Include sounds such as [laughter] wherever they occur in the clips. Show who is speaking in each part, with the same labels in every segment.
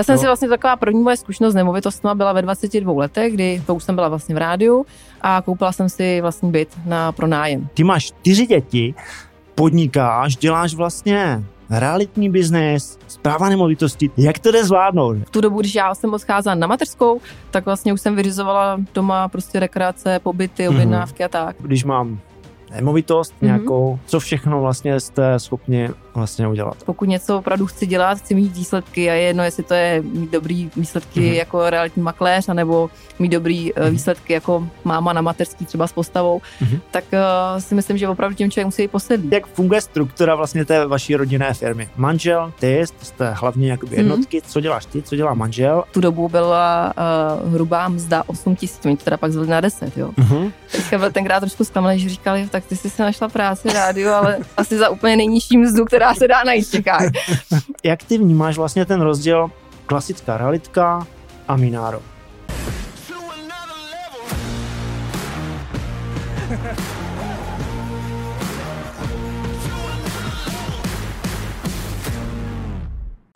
Speaker 1: Já jsem no. si vlastně taková první moje zkušenost s nemovitostma byla ve 22 letech, kdy to už jsem byla vlastně v rádiu a koupila jsem si vlastní byt na pronájem.
Speaker 2: Ty máš čtyři děti, podnikáš, děláš vlastně realitní biznes, zpráva nemovitosti, jak to jde zvládnout?
Speaker 1: V tu dobu, když já jsem odcházela na mateřskou, tak vlastně už jsem vyřizovala doma prostě rekreace, pobyty, mhm. objednávky mm-hmm. a tak.
Speaker 2: Když mám nemovitost mm-hmm. nějakou, co všechno vlastně jste schopni vlastně udělat.
Speaker 1: Pokud něco opravdu chci dělat, chci mít výsledky a je jedno, jestli to je mít dobrý výsledky mm-hmm. jako realitní makléř, anebo mít dobrý mm-hmm. výsledky jako máma na mateřský třeba s postavou, mm-hmm. tak uh, si myslím, že opravdu tím člověk musí posedlit.
Speaker 2: Jak funguje struktura vlastně té vaší rodinné firmy? Manžel, ty jste hlavně jakoby mhm. jednotky, mm-hmm. co děláš ty, co dělá manžel?
Speaker 1: Tu dobu byla uh, hrubá mzda 8 tisíc, teda pak zvedli na 10, jo. Mm-hmm. Teďka byl tenkrát trošku zklamaný, že říkali, tak ty jsi se našla práci rádio, ale asi za úplně nejnižší mzdu, která se dá najít v.
Speaker 2: Jak ty vnímáš vlastně ten rozdíl klasická realitka a Minaro?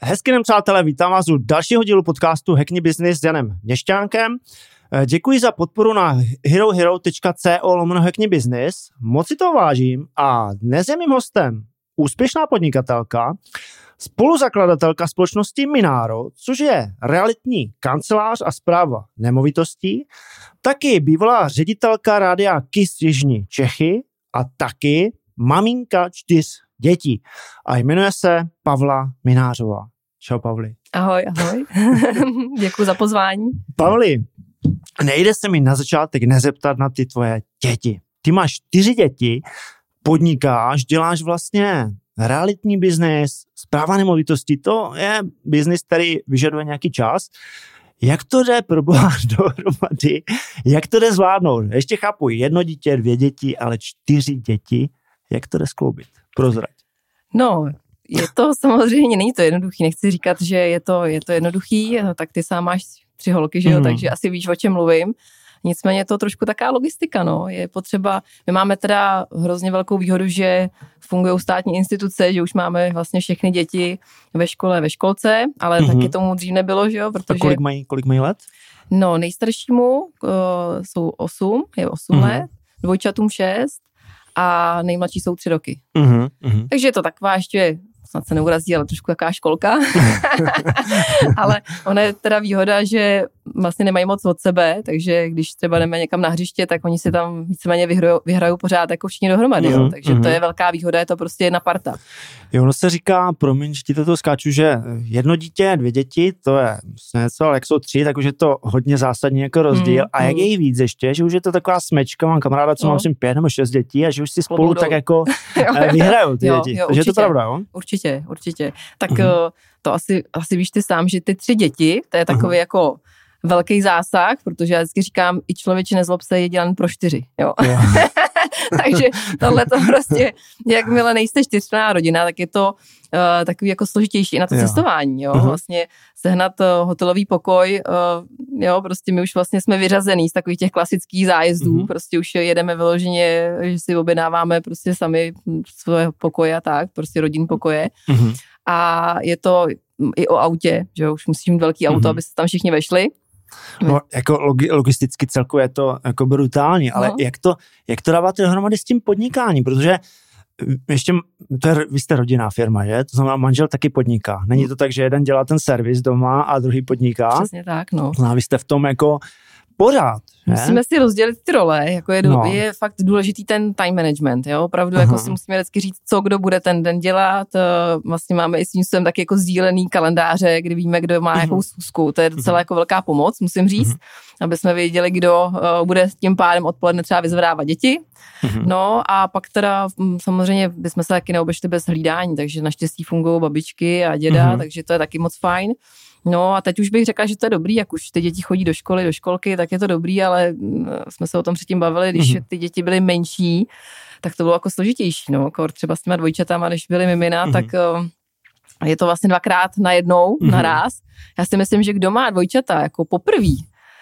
Speaker 2: Hezky den, přátelé, vítám vás u dalšího dílu podcastu Hackney Business s Janem Měšťánkem. Eh, děkuji za podporu na herohero.co lomeno Hackney Business. Moc si to vážím a dnes je mým hostem úspěšná podnikatelka, spoluzakladatelka společnosti Minaro, což je realitní kancelář a zpráva nemovitostí, taky bývalá ředitelka rádia KIS Jižní Čechy a taky maminka čtyř dětí. A jmenuje se Pavla Minářová. Čau, Pavli.
Speaker 1: Ahoj, ahoj. [laughs] Děkuji za pozvání.
Speaker 2: Pavli, nejde se mi na začátek nezeptat na ty tvoje děti. Ty máš čtyři děti, podnikáš, děláš vlastně realitní biznes, zpráva nemovitosti, to je biznis, který vyžaduje nějaký čas. Jak to jde pro boha [laughs] dohromady? Jak to jde zvládnout? Ještě chápu, jedno dítě, dvě děti, ale čtyři děti. Jak to jde skloubit? Prozrať.
Speaker 1: No, je to samozřejmě, není to jednoduchý, nechci říkat, že je to, je to jednoduchý, tak ty sám máš tři holky, že jo, mm. takže asi víš, o čem mluvím. Nicméně je to trošku taká logistika, no. Je potřeba, my máme teda hrozně velkou výhodu, že fungují státní instituce, že už máme vlastně všechny děti ve škole, ve školce, ale mm-hmm. taky tomu dřív nebylo, že jo, protože...
Speaker 2: A kolik mají, kolik mají let?
Speaker 1: No, nejstaršímu uh, jsou 8, je 8 mm-hmm. let, dvojčatům 6 a nejmladší jsou 3 roky. Mm-hmm. Takže je to taková ještě snad se neurazí, ale trošku jaká školka. [laughs] [laughs] ale ona je teda výhoda, že vlastně nemají moc od sebe, takže když třeba jdeme někam na hřiště, tak oni si tam víceméně vyhrajou, vyhrajou pořád jako všichni dohromady, mm-hmm, jo. Mhm, takže mm-hmm. to je velká výhoda, je to prostě jedna parta.
Speaker 2: Jo, ono se říká, promiň, že ti to skáču, že jedno dítě, dvě děti, to je vlastně něco, ale jak jsou tři, tak už je to hodně zásadní jako rozdíl. Mm, a jak mm. je jí víc ještě, že už je to taková smečka, mám kamaráda, co no. mám pět nebo šest dětí a že už si spolu Pobudou. tak jako [laughs] eh, vyhrajou ty jo, děti. Jo, Takže je to pravda, jo?
Speaker 1: Určitě, určitě. Tak mm-hmm. To asi, asi víš ty sám, že ty tři děti, to je takový mm-hmm. jako velký zásah, protože já vždycky říkám, i člověče nezlob se je dělan pro čtyři, jo. jo. [laughs] [laughs] Takže tohle to prostě, jakmile nejste čtyřčlená rodina, tak je to uh, takový jako složitější na to jo. cestování, jo. Uh-huh. Vlastně sehnat uh, hotelový pokoj, uh, jo, prostě my už vlastně jsme vyřazený z takových těch klasických zájezdů, uh-huh. prostě už jedeme vyloženě, že si objednáváme prostě sami svoje pokoje a tak, prostě rodin pokoje. Uh-huh. A je to i o autě, že už musíš mít velký auto, uh-huh. aby se tam všichni vešli.
Speaker 2: No, jako logi, logisticky celku je to jako brutální, ale no. jak, to, jak to dáváte dohromady s tím podnikáním, protože ještě, to je, vy jste rodinná firma, že? To znamená, manžel taky podniká. Není to tak, že jeden dělá ten servis doma a druhý podniká.
Speaker 1: Přesně tak, no.
Speaker 2: Znamená, vy jste v tom jako pořád.
Speaker 1: Ne? Musíme si rozdělit ty role, jako je, no. je fakt důležitý ten time management, jo, opravdu jako Aha. jako si musíme vždycky říct, co kdo bude ten den dělat, eh, vlastně máme i s tím tak jako sdílený kalendáře, kdy víme, kdo má uh-huh. jakou schůzku, to je docela uh-huh. jako velká pomoc, musím říct, uh-huh. aby jsme věděli, kdo uh, bude tím pádem odpoledne třeba vyzvedávat děti, uh-huh. no a pak teda hm, samozřejmě bychom se taky neobešli bez hlídání, takže naštěstí fungují babičky a děda, uh-huh. takže to je taky moc fajn. No a teď už bych řekla, že to je dobrý, jak už ty děti chodí do školy, do školky, tak je to dobrý, ale mm, jsme se o tom předtím bavili, když mm-hmm. ty děti byly menší, tak to bylo jako složitější, no, jako třeba s těma dvojčatama, když byly mimina, mm-hmm. tak je to vlastně dvakrát najednou, mm-hmm. naraz. Já si myslím, že kdo má dvojčata jako poprvé,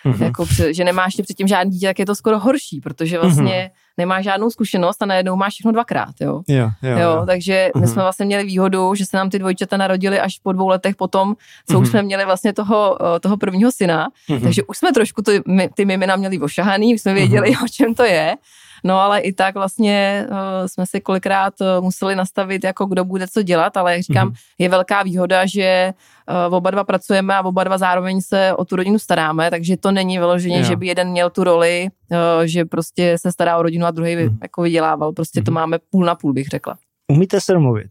Speaker 1: Mm-hmm. Jako, že nemáš ještě předtím žádný dítě, tak je to skoro horší, protože vlastně mm-hmm. nemáš žádnou zkušenost a najednou máš všechno dvakrát. Jo,
Speaker 2: jo, jo, jo.
Speaker 1: jo takže mm-hmm. my mhm. jsme vlastně měli výhodu, že se nám ty dvojčata narodili až po dvou letech potom, co mm-hmm. už mhm. jsme měli vlastně toho, eh, toho prvního syna. Mm-hmm. Takže už jsme trošku ty, ty mimina měli ošahaný, už jsme věděli, mm-hmm. o čem to je. No ale i tak vlastně uh, jsme si kolikrát uh, museli nastavit, jako kdo bude co dělat, ale jak říkám, mm-hmm. je velká výhoda, že uh, oba dva pracujeme a oba dva zároveň se o tu rodinu staráme, takže to není vyloženě, jo. že by jeden měl tu roli, uh, že prostě se stará o rodinu a druhý mm-hmm. jako vydělával. Prostě mm-hmm. to mhm. máme půl na půl, bych řekla.
Speaker 2: Umíte se domluvit?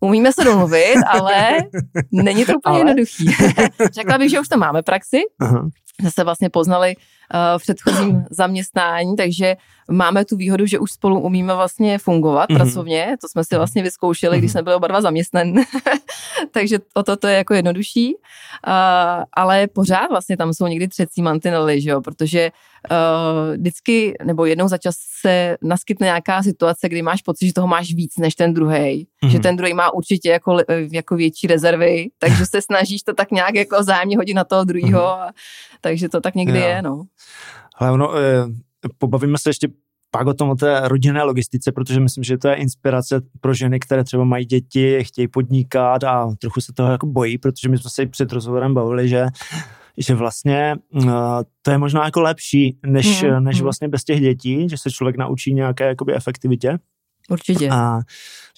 Speaker 1: Umíme se domluvit, ale [laughs] není to úplně ale? jednoduchý. [laughs] Řekla bych, že už to máme praxi, Aha. že se vlastně poznali v předchozím [clears throat] zaměstnání, takže máme tu výhodu, že už spolu umíme vlastně fungovat mm-hmm. pracovně, to jsme si mhm. vlastně vyzkoušeli, když jsme byli oba dva zaměstnaní, [laughs] takže o to, to je jako jednodušší, uh, ale pořád vlastně tam jsou někdy třecí mantinely, že jo, protože uh, vždycky, nebo jednou za čas se naskytne nějaká situace, kdy máš pocit, že toho máš víc než ten druhý, mm-hmm. že ten druhý má určitě jako, jako větší rezervy, takže [laughs] se snažíš to tak nějak jako zájemně hodit na toho druhého, mm-hmm. takže to tak někdy jo. je, no.
Speaker 2: Ale ono, pobavíme se ještě pak o tom o té rodinné logistice, protože myslím, že to je inspirace pro ženy, které třeba mají děti, chtějí podnikat a trochu se toho jako bojí, protože my jsme se před rozhovorem bavili, že že vlastně uh, to je možná jako lepší, než, mm, než mm. vlastně bez těch dětí, že se člověk naučí nějaké jakoby efektivitě.
Speaker 1: Určitě.
Speaker 2: A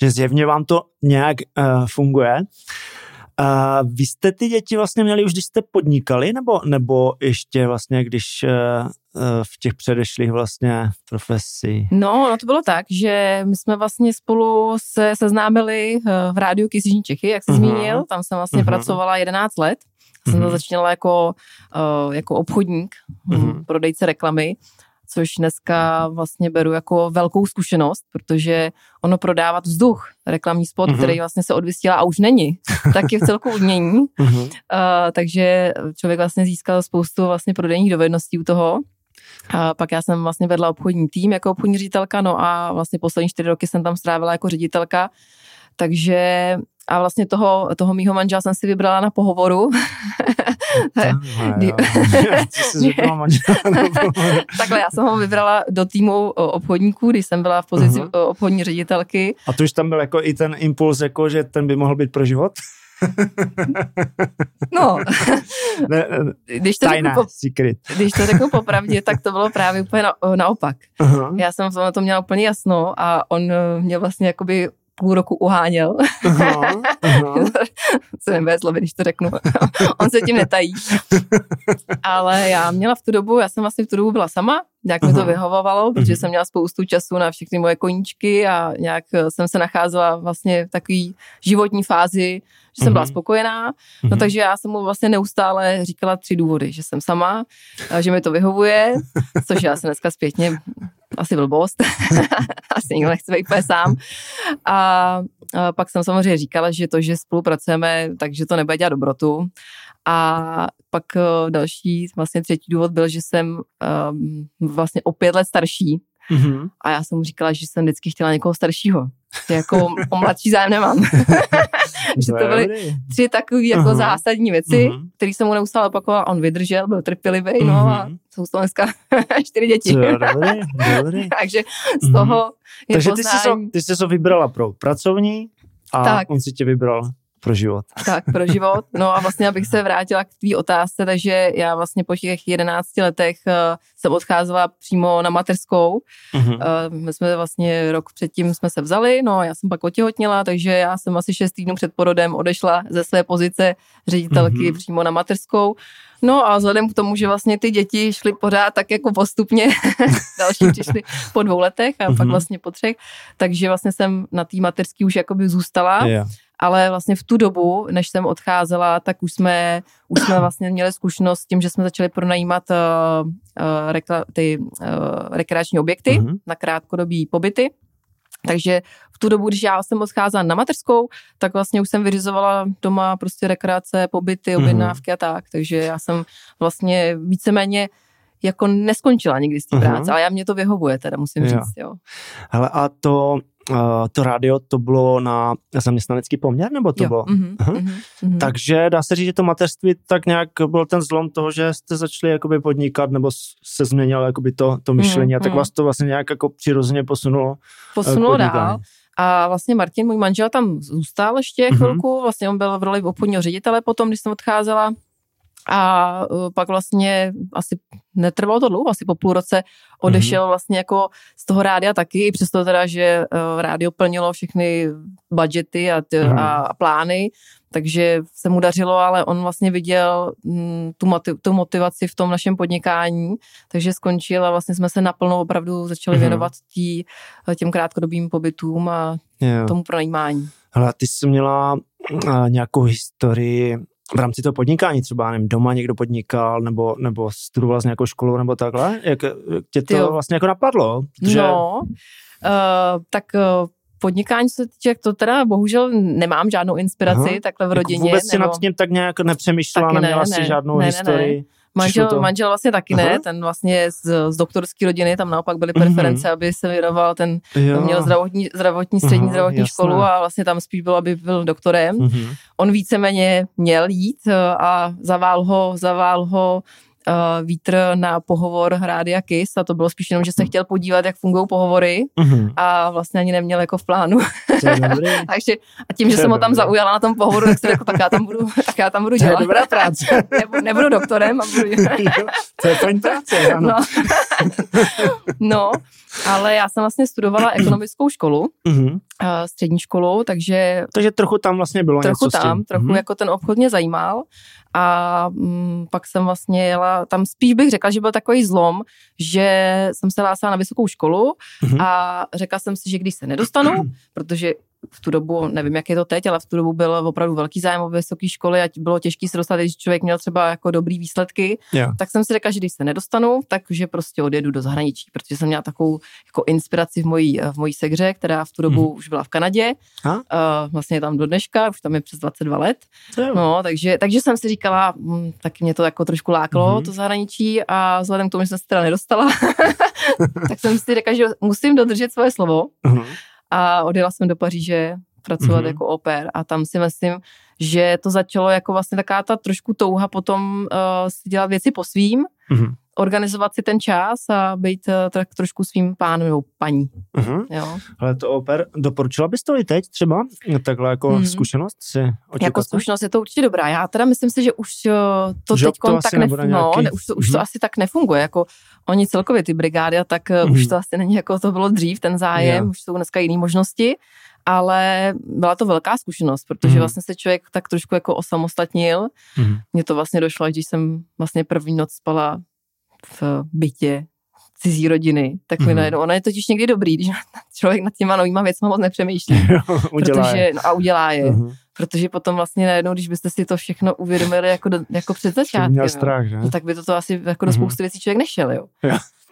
Speaker 2: že zjevně vám to nějak uh, funguje. A vy jste ty děti vlastně měli už, když jste podnikali, nebo, nebo ještě vlastně, když uh, v těch předešlých vlastně profesí?
Speaker 1: No, no to bylo tak, že my jsme vlastně spolu se seznámili v rádiu Kysižní Čechy, jak jsi uh-huh. zmínil, tam jsem vlastně uh-huh. pracovala 11 let. Jsem uh-huh. začínala jako, jako obchodník, uh-huh. prodejce reklamy což dneska vlastně beru jako velkou zkušenost, protože ono prodávat vzduch, reklamní spot, uh-huh. který vlastně se odvysílá a už není, tak je v celku umění. Uh-huh. Uh, takže člověk vlastně získal spoustu vlastně prodejních dovedností u toho. A pak já jsem vlastně vedla obchodní tým jako obchodní ředitelka, no a vlastně poslední čtyři roky jsem tam strávila jako ředitelka. Takže a vlastně toho, toho mýho manžela jsem si vybrala na pohovoru. [laughs] [laughs] [laughs] Takhle, já jsem ho vybrala do týmu obchodníků, když jsem byla v pozici uh-huh. obchodní ředitelky.
Speaker 2: A to už tam byl jako i ten impuls, jako, že ten by mohl být pro život? [laughs]
Speaker 1: no, ne, ne, když, to
Speaker 2: tajná,
Speaker 1: řeknu po, secret. když to řeknu popravdě, tak to bylo právě úplně na, naopak. Uh-huh. Já jsem v to měla úplně jasno a on mě vlastně jakoby půl roku uháněl. Aha, [laughs] aha. se nebude slovy, když to řeknu. On se tím netají. Ale já měla v tu dobu, já jsem vlastně v tu dobu byla sama, nějak mi to vyhovovalo, protože jsem měla spoustu času na všechny moje koníčky a nějak jsem se nacházela vlastně v takové životní fázi, že jsem byla spokojená. No takže já jsem mu vlastně neustále říkala tři důvody, že jsem sama, že mi to vyhovuje, což já se dneska zpětně asi blbost, [laughs] asi nikdo nechce být úplně sám. A, a pak jsem samozřejmě říkala, že to, že spolupracujeme, takže to nebude dělat dobrotu. A pak uh, další, vlastně třetí důvod byl, že jsem um, vlastně o pět let starší. Mm-hmm. A já jsem mu říkala, že jsem vždycky chtěla někoho staršího. Jako o mladší zájem nemám. [laughs] že to byly tři takové jako uh-huh. zásadní věci, uh-huh. které jsem mu neustále opakovala. On vydržel, byl trpělivý, uh-huh. no a jsou to dneska [laughs] čtyři děti.
Speaker 2: dobrý, dobrý. [laughs]
Speaker 1: Takže z toho uh-huh. je
Speaker 2: Takže poznání... ty jsi, so, ty jsi so vybrala pro pracovní a tak. on si tě vybral pro život.
Speaker 1: Tak, pro život. No a vlastně, abych se vrátila k tvý otázce, takže já vlastně po těch 11 letech uh, jsem odcházela přímo na mateřskou. Uh-huh. Uh, my jsme vlastně rok předtím jsme se vzali, no já jsem pak otěhotněla, takže já jsem asi 6 týdnů před porodem odešla ze své pozice ředitelky uh-huh. přímo na mateřskou. No a vzhledem k tomu, že vlastně ty děti šly pořád tak jako postupně, [laughs] další přišly po dvou letech a uh-huh. pak vlastně po třech, takže vlastně jsem na té mateřský už jakoby zůstala. Yeah ale vlastně v tu dobu, než jsem odcházela, tak už jsme, už jsme [coughs] vlastně měli zkušenost s tím, že jsme začali pronajímat uh, uh, rekla, ty uh, rekreační objekty uh-huh. na krátkodobí pobyty. Takže v tu dobu, když já jsem odcházela na mateřskou, tak vlastně už jsem vyřizovala doma prostě rekreace, pobyty, mhm. objednávky uh-huh. a tak. Takže já jsem vlastně víceméně jako neskončila nikdy z té uh-huh. práce, ale já mě to vyhovuje, teda musím jo. říct, jo.
Speaker 2: Hele, a to to rádio to bylo na zaměstnanecký poměr, nebo to
Speaker 1: jo.
Speaker 2: bylo?
Speaker 1: Mm-hmm, mm-hmm.
Speaker 2: Takže dá se říct, že to mateřství tak nějak byl ten zlom toho, že jste začali jakoby podnikat, nebo se změnilo jakoby to, to myšlení, mm-hmm. a tak vás to vlastně nějak jako přirozeně posunulo.
Speaker 1: Posunulo dál. A vlastně Martin, můj manžel, tam zůstal ještě chvilku, mm-hmm. vlastně on byl v roli obchodního ředitele potom, když jsem odcházela a uh, pak vlastně asi netrvalo to dlouho, asi po půl roce odešel mm-hmm. vlastně jako z toho rádia taky, i přesto teda, že uh, rádio plnilo všechny budgety a, t- mm-hmm. a, plány, takže se mu dařilo, ale on vlastně viděl mm, tu, motiv- tu motivaci v tom našem podnikání, takže skončil a vlastně jsme se naplno opravdu začali mm-hmm. věnovat tí, těm krátkodobým pobytům a jo. tomu pronajímání.
Speaker 2: Hele, ty jsi měla nějakou historii v rámci toho podnikání, třeba nevím, doma někdo podnikal, nebo, nebo studoval z nějakou školu, nebo takhle? Jak, tě to jo. vlastně jako napadlo?
Speaker 1: Protože... No, uh, tak uh, podnikání, co se týče, to teda bohužel nemám žádnou inspiraci Aha. takhle v jako rodině. Jako
Speaker 2: vůbec nebo... si nad tím tak nějak nepřemýšlela, neměla ne, si žádnou ne, historii? Ne, ne.
Speaker 1: Manžel, to... manžel vlastně taky Aha. ne, ten vlastně z, z doktorské rodiny, tam naopak byly mhm. preference, mm-hmm. aby se věnoval, ten jo. měl zdravotní, zdravotní střední Aha, zdravotní jasné. školu a vlastně tam spíš byl, aby byl doktorem. Mm-hmm. On víceméně měl jít eh, a zavál ho, zavál ho uh, vítr na pohovor Rádia Kiss a to bylo spíš jenom, že se chtěl podívat, jak fungují pohovory uh-huh. a vlastně ani neměl jako v plánu. Takže [laughs] a tím, že jsem ho tam zaujala na tom pohovoru, tak jsem jako, tak já tam budu, tak já tam budu dělat.
Speaker 2: To je dobrá práce. [laughs]
Speaker 1: nebudu, nebudu doktorem a budu [laughs]
Speaker 2: To je fajn práce, ano.
Speaker 1: No. no, ale já jsem vlastně studovala ekonomickou školu, uh-huh. střední školu, takže...
Speaker 2: Takže trochu tam vlastně bylo
Speaker 1: trochu
Speaker 2: něco
Speaker 1: tam, trochu uh-huh. jako ten obchod mě zajímal a m, pak jsem vlastně jela, tam spíš bych řekla, že byl takový zlom, že jsem se hlásila na vysokou školu uh-huh. a řekla jsem si, že když se nedostanu, [clears throat] protože v tu dobu, nevím, jak je to teď, ale v tu dobu byl opravdu velký zájem o vysoké školy a bylo těžké se dostat, když člověk měl třeba jako dobrý výsledky, yeah. tak jsem si řekla, že když se nedostanu, takže prostě odjedu do zahraničí, protože jsem měla takovou jako inspiraci v mojí, v mojí segře, která v tu dobu mm. už byla v Kanadě, uh, vlastně je tam do dneška, už tam je přes 22 let, no, takže, takže jsem si říkala, hm, tak mě to jako trošku láklo, mm. to zahraničí a vzhledem k tomu, že jsem se teda nedostala, [laughs] tak jsem si řekla, že musím dodržet svoje slovo. Mm a odjela jsem do Paříže pracovat mm-hmm. jako oper a tam si myslím, že to začalo jako vlastně taká ta trošku touha potom uh, si dělat věci po svým, mm-hmm. organizovat si ten čas a být uh, tak trošku svým pánem nebo paní. Mm-hmm. Jo.
Speaker 2: Ale to oper, doporučila bys to i teď třeba? Takhle jako mm-hmm. zkušenost si
Speaker 1: očekat? Jako zkušenost je to určitě dobrá. Já teda myslím si, že už uh, to teď tak nef- no, nějaký... ne, už, to, už mm-hmm. to asi tak nefunguje. Jako oni celkově ty brigády, tak mm-hmm. už to asi není jako to bylo dřív, ten zájem, yeah. už jsou dneska jiné možnosti ale byla to velká zkušenost, protože mm. vlastně se člověk tak trošku jako osamostatnil. Mm. Mně to vlastně došlo, když jsem vlastně první noc spala v bytě cizí rodiny, tak mi mm. najednou, ono je totiž někdy dobrý, když člověk nad těma novýma věcma moc nepřemýšlí. [laughs] udělá protože, je. No, a udělá je. Mm. Protože potom vlastně najednou, když byste si to všechno uvědomili jako, do, jako před začátkem,
Speaker 2: měl strach, že?
Speaker 1: No, tak by to, to asi jako do spousty věcí člověk nešel, jo.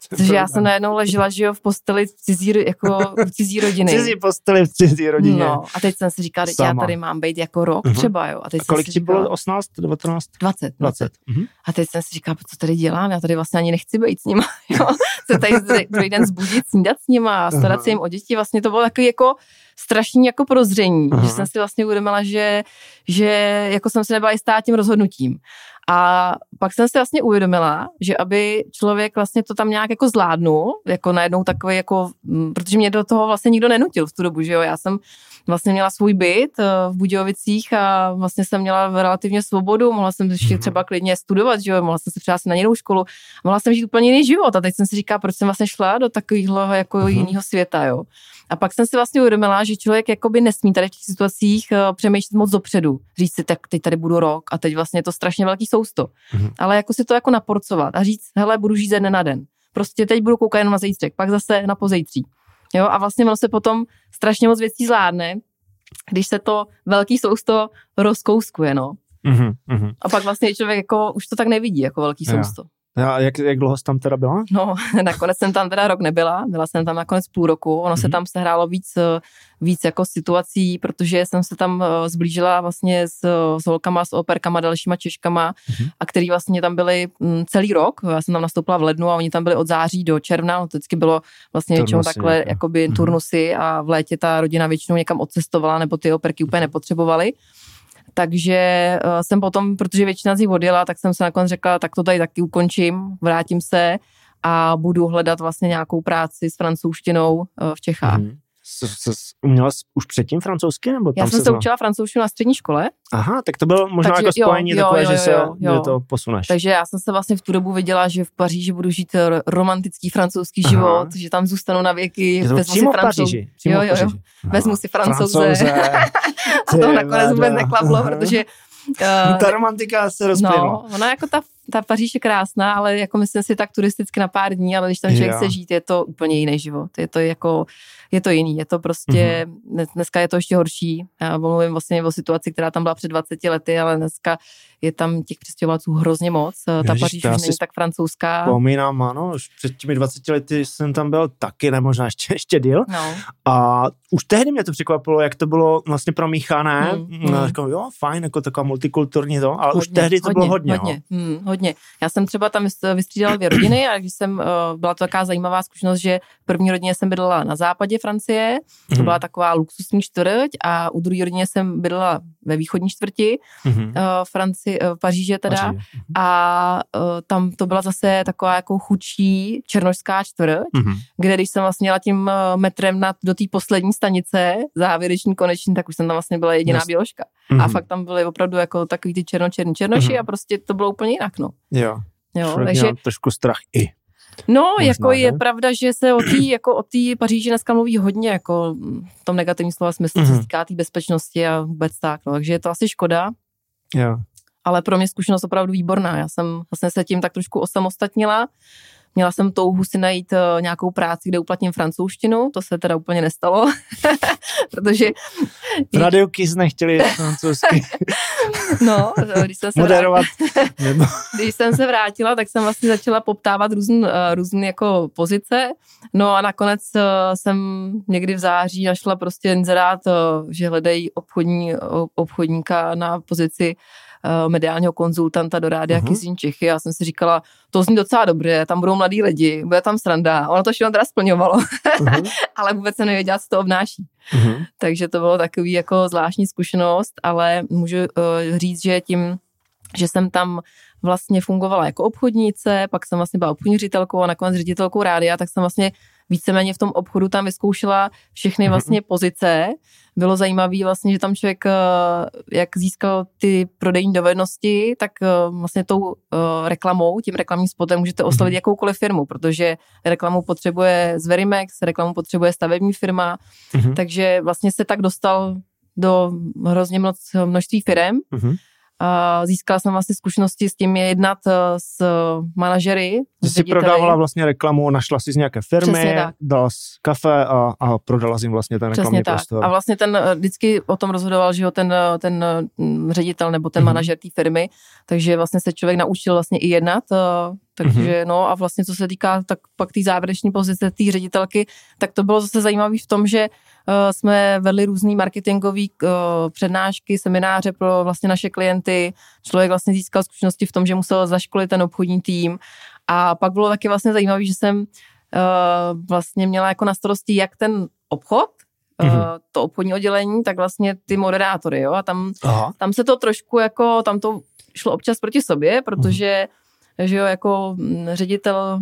Speaker 1: [laughs] Protože já jsem najednou ležela, že jo, v posteli v cizí, jako v cizí rodiny. [laughs]
Speaker 2: Cizí posteli v cizí rodině.
Speaker 1: No, a teď jsem si říkala, že já tady mám být jako rok uh-huh. třeba, jo.
Speaker 2: A, teď a kolik ti bylo? 18, 19?
Speaker 1: 20. 20. 20. Uh-huh. A teď jsem si říkala, co tady dělám, já tady vlastně ani nechci být s nima, [laughs] jo. Se tady druhý den zbudit, snídat s nima a starat uh-huh. se jim o děti, vlastně to bylo takový jako strašný jako prozření, uh-huh. že jsem si vlastně uvědomila, že, že jako jsem se nebyla jistá tím rozhodnutím. A pak jsem si vlastně uvědomila, že aby člověk vlastně to tam nějak jako zvládnul, jako najednou takový jako, mm, protože mě do toho vlastně nikdo nenutil v tu dobu, že jo, já jsem vlastně měla svůj byt eh, v Budějovicích a vlastně jsem měla relativně svobodu, mohla jsem ještě mhm. třeba klidně studovat, že jo, mohla jsem se přihlásit na jinou školu, mohla jsem žít úplně jiný život a teď jsem si říkala, proč jsem vlastně šla do takového jako uh-huh. jiného světa, jo. A pak jsem si vlastně uvědomila, že člověk jakoby nesmí tady v těch situacích uh, přemýšlet moc dopředu. Říct si, tak teď tady budu rok a teď vlastně je to strašně velký sousto. Mm-hmm. Ale jako si to jako naporcovat a říct, hele, budu žít ze dne na den. Prostě teď budu koukat jenom na zítřek, pak zase na pozejtří. Jo, a vlastně ono se potom strašně moc věcí zvládne, když se to velký sousto rozkouskuje, no. Mm-hmm. A pak vlastně člověk jako už to tak nevidí, jako velký sousto.
Speaker 2: A jak, jak dlouho jsi tam teda byla?
Speaker 1: No, [laughs] nakonec jsem tam teda rok nebyla, byla jsem tam nakonec půl roku, ono mm-hmm. se mhm. tam sehrálo víc, víc jako situací, protože jsem se tam eh, zblížila vlastně s, s holkama, s operkama, dalšíma Češkama, mm-hmm. a který vlastně tam byli mm, celý rok, já jsem tam nastoupila v lednu a oni tam byli od září do června, to vždycky bylo vlastně většinou takhle jako. jakoby mm-hmm. turnusy a v létě ta rodina většinou někam odcestovala, nebo ty operky úplně nepotřebovaly. Takže uh, jsem potom, protože většina z nich odjela, tak jsem se nakonec řekla, tak to tady taky ukončím, vrátím se a budu hledat vlastně nějakou práci s francouzštinou uh, v Čechách. Mm-hmm.
Speaker 2: Uměla jsi už předtím francouzsky? Nebo
Speaker 1: tam Já jsem se učila francouzštinu na střední škole.
Speaker 2: Aha, tak to bylo možná Takže, jako spojení jo, takové, jo, jo, že se jo, jo. to posuneš.
Speaker 1: Takže já jsem se vlastně v tu dobu viděla, že v Paříži budu žít romantický francouzský Aha. život, že tam zůstanu na věky.
Speaker 2: Vezmu si francouz...
Speaker 1: Jo, jo, jo. Vezmu si francouze. francouze. [laughs] a to nakonec vůbec neklaplo, protože
Speaker 2: Uh, ta romantika se rozplynula.
Speaker 1: No, ona jako ta, ta Paříž je krásná, ale jako myslím si tak turisticky na pár dní, ale když tam člověk se žít, je to úplně jiný život. Je to jako je to jiný. Je to prostě, mm-hmm. dneska je to ještě horší. Já mluvím vlastně o situaci, která tam byla před 20 lety, ale dneska je tam těch přestěhovalců hrozně moc. Ježiš, Ta Paříž už není tak francouzská.
Speaker 2: Vzpomínám, ano, už před těmi 20 lety jsem tam byl taky, nebo možná ještě, ještě díl.
Speaker 1: No.
Speaker 2: A už tehdy mě to překvapilo, jak to bylo vlastně promíchané. Mm, mm. Říkám, jo, fajn, jako taková multikulturní to, ale hodně, už tehdy to
Speaker 1: hodně,
Speaker 2: bylo hodně.
Speaker 1: Hodně, mm, hodně. Já jsem třeba tam vystřídala dvě rodiny a když jsem, uh, byla to taková zajímavá zkušenost, že v první rodině jsem bydlela na západě Francie, to byla taková luxusní čtvrť a u druhé rodině jsem bydlela ve východní čtvrti mm-hmm. uh, Franci, uh, Paříže teda Paříže. a uh, tam to byla zase taková jako chudší černožská čtvrť, kde když jsem vlastně jela tím metrem na, do té poslední stanice, závěreční, koneční, tak už jsem tam vlastně byla jediná yes. běložka. A fakt tam byly opravdu jako takový ty černočerní černoši a prostě to bylo úplně jinak, no.
Speaker 2: Jo.
Speaker 1: Jo, takže
Speaker 2: trošku strach i.
Speaker 1: No, Možná, jako je ne? pravda, že se o té jako o tý Paříži dneska mluví hodně, jako v tom negativním slova smyslu, co se týká té bezpečnosti a vůbec tak, no, takže je to asi škoda.
Speaker 2: Jo.
Speaker 1: Ale pro mě zkušenost opravdu výborná. Já jsem vlastně se tím tak trošku osamostatnila Měla jsem touhu si najít uh, nějakou práci, kde uplatním francouzštinu, to se teda úplně nestalo, [laughs] protože...
Speaker 2: V Radio Kiss nechtěli francouzsky. [laughs]
Speaker 1: no, když jsem se
Speaker 2: Moderovat.
Speaker 1: Vrátila, [laughs] když jsem se vrátila, tak jsem vlastně začala poptávat různé uh, různý jako pozice, no a nakonec uh, jsem někdy v září našla prostě inzerát, uh, že hledají obchodní, obchodníka na pozici uh, mediálního konzultanta do rádia uh-huh. Kizín Čechy. Já jsem si říkala, to zní docela dobře, tam budou mladí lidi, bude tam sranda. Ono to všechno teda splňovalo, uh-huh. [laughs] ale vůbec se nevěděla, co to obnáší. Uh-huh. Takže to bylo takový jako zvláštní zkušenost, ale můžu uh, říct, že tím, že jsem tam vlastně fungovala jako obchodnice, pak jsem vlastně byla obchodní ředitelkou a nakonec ředitelkou rádia, tak jsem vlastně víceméně v tom obchodu tam vyzkoušela všechny mhm. vlastně pozice. Bylo zajímavé vlastně, že tam člověk, eh, jak získal ty prodejní dovednosti, tak eh, vlastně tou eh, reklamou, tím reklamním spotem můžete oslovit mhm. jakoukoliv firmu, protože reklamu potřebuje Zverimex, reklamu potřebuje stavební firma, mhm. takže vlastně se tak dostal do hrozně moc množství firm. Získala jsem vlastně zkušenosti s tím je jednat eh, s manažery.
Speaker 2: Ty jsi prodávala vlastně reklamu, našla si z nějaké firmy, dala kafe a, a prodala jsi jim vlastně ten reklamní tak. prostor.
Speaker 1: A vlastně ten eh, vždycky o tom rozhodoval, že jo, ten, eh, ten ředitel nebo ten mm-hmm. manažer té firmy, takže vlastně se člověk naučil vlastně i jednat, takže mm-hmm. no a vlastně co se týká tak pak té závěrečné pozice té ředitelky, tak to bylo zase zajímavé v tom, že uh, jsme vedli různý marketingový uh, přednášky, semináře pro vlastně naše klienty. Člověk vlastně získal zkušenosti v tom, že musel zaškolit ten obchodní tým. A pak bylo taky vlastně zajímavé, že jsem uh, vlastně měla jako na starosti jak ten obchod, mm-hmm. to obchodní oddělení, tak vlastně ty moderátory, jo, a tam, tam se to trošku jako, tam to šlo občas proti sobě, protože mm-hmm že jo, jako mm, ředitel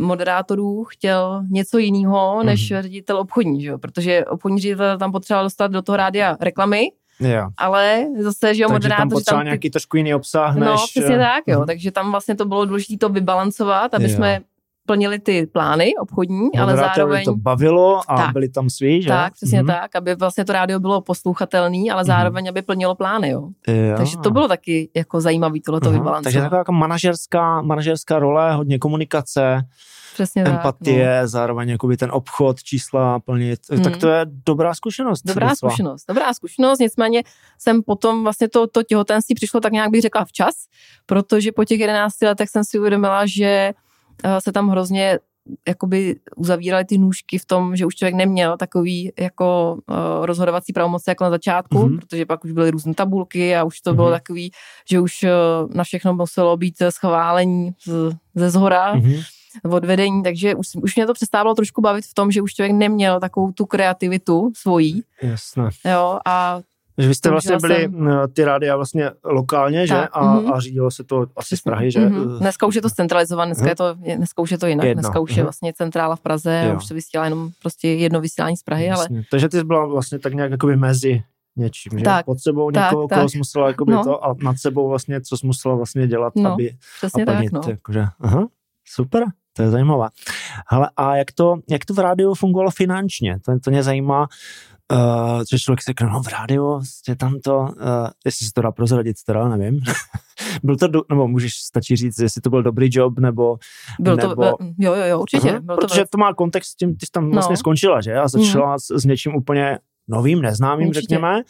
Speaker 1: moderátorů chtěl něco jiného než mm-hmm. ředitel obchodní, že jo? protože obchodní ředitel tam potřeboval dostat do toho rádia reklamy,
Speaker 2: Jo.
Speaker 1: Ale zase, že jo,
Speaker 2: moderátor... tam potřeba tam ty... nějaký trošku jiný obsah, no, než...
Speaker 1: No, přesně tak, jo. Mm. Takže tam vlastně to bylo důležité to vybalancovat, aby jo. jsme plnili ty plány obchodní, ale zároveň...
Speaker 2: to bavilo a tak, byli tam svý, že?
Speaker 1: Tak, přesně mm-hmm. tak, aby vlastně to rádio bylo poslouchatelný, ale mhm. zároveň, mm-hmm. aby plnilo plány, jo. jo. Takže to bylo taky jako zajímavý tohleto vybalancovat.
Speaker 2: Takže taková jako manažerská, manažerská role, hodně komunikace, Přesně empatie, tak, no. zároveň jakoby ten obchod, čísla plnit, hmm. tak to je dobrá zkušenost.
Speaker 1: Dobrá docela. zkušenost, dobrá zkušenost, nicméně jsem potom vlastně to, to těhotenství přišlo tak nějak bych řekla včas, protože po těch 11 letech jsem si uvědomila, že se tam hrozně jakoby uzavíraly ty nůžky v tom, že už člověk neměl takový jako uh, rozhodovací pravomoci jako na začátku, mm-hmm. protože pak už byly různé tabulky a už to mm-hmm. bylo takový, že už uh, na všechno muselo být schválení z, ze zhora. Mm-hmm od vedení, takže už, už mě to přestávalo trošku bavit v tom, že už člověk neměl takovou tu kreativitu svojí.
Speaker 2: Jasné.
Speaker 1: Jo, a
Speaker 2: že vy jste vlastně byli jsem... Eh, ty rádia vlastně lokálně, že? a, mm-hmm. a řídilo se to asi z Prahy, že? Mm-hmm.
Speaker 1: Dneska už je to centralizované, dneska, mm-hmm. je to, dneska už je to jinak. Jedno. Dneska už mm-hmm. je mhm. vlastně centrála v Praze, jo. už se vysílá jenom prostě jedno vysílání z Prahy, Jasně. ale...
Speaker 2: Takže ty jsi byla vlastně tak nějak jakoby mezi něčím, že? Tak, Pod sebou tak, někoho, tak. koho jsi musela jakoby no. to a nad sebou vlastně, co jsi musela vlastně dělat,
Speaker 1: no,
Speaker 2: aby...
Speaker 1: Přesně a plnit, tak, no.
Speaker 2: Jakože, aha, super. To je zajímavé. Ale a jak to, jak to v rádiu fungovalo finančně? To, to mě zajímá, uh, že člověk si řekne, no v rádiu, je tam to, uh, jestli se to dá prozradit, teda nevím. [laughs] byl to, do, nebo můžeš stačí říct, jestli to byl dobrý job, nebo...
Speaker 1: Byl to, nebo, jo, jo, jo, určitě. Uh-huh,
Speaker 2: byl protože to, to má kontext s tím, ty jsi tam vlastně no. skončila, že? A začala uh-huh. s, s něčím úplně novým, neznámým, určitě. řekněme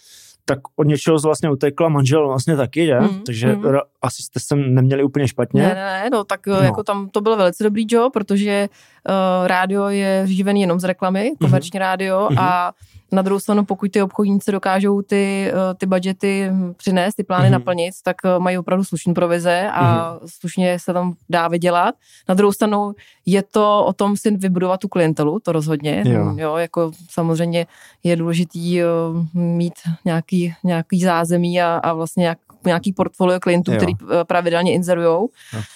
Speaker 2: tak od něčeho vlastně utekla manžel vlastně taky, že? Mm, Takže mm. asi jste se neměli úplně špatně.
Speaker 1: Ne, ne, no tak no. jako tam to byl velice dobrý job, protože uh, rádio je živený jenom z reklamy, komerční mm. rádio mm. a na druhou stranu, pokud ty obchodníci dokážou ty, eh, ty budgety přinést, ty plány mm-hmm. naplnit, tak eh, mají opravdu slušné provize a mm-hmm. slušně se tam dá vydělat. Na druhou stranu je to o tom si vybudovat tu klientelu, to rozhodně. Jo. jo jako samozřejmě je důležitý mít nějaký, nějaký zázemí a, a vlastně nějak, nějaký portfolio klientů, jo. který pravidelně inzerujou.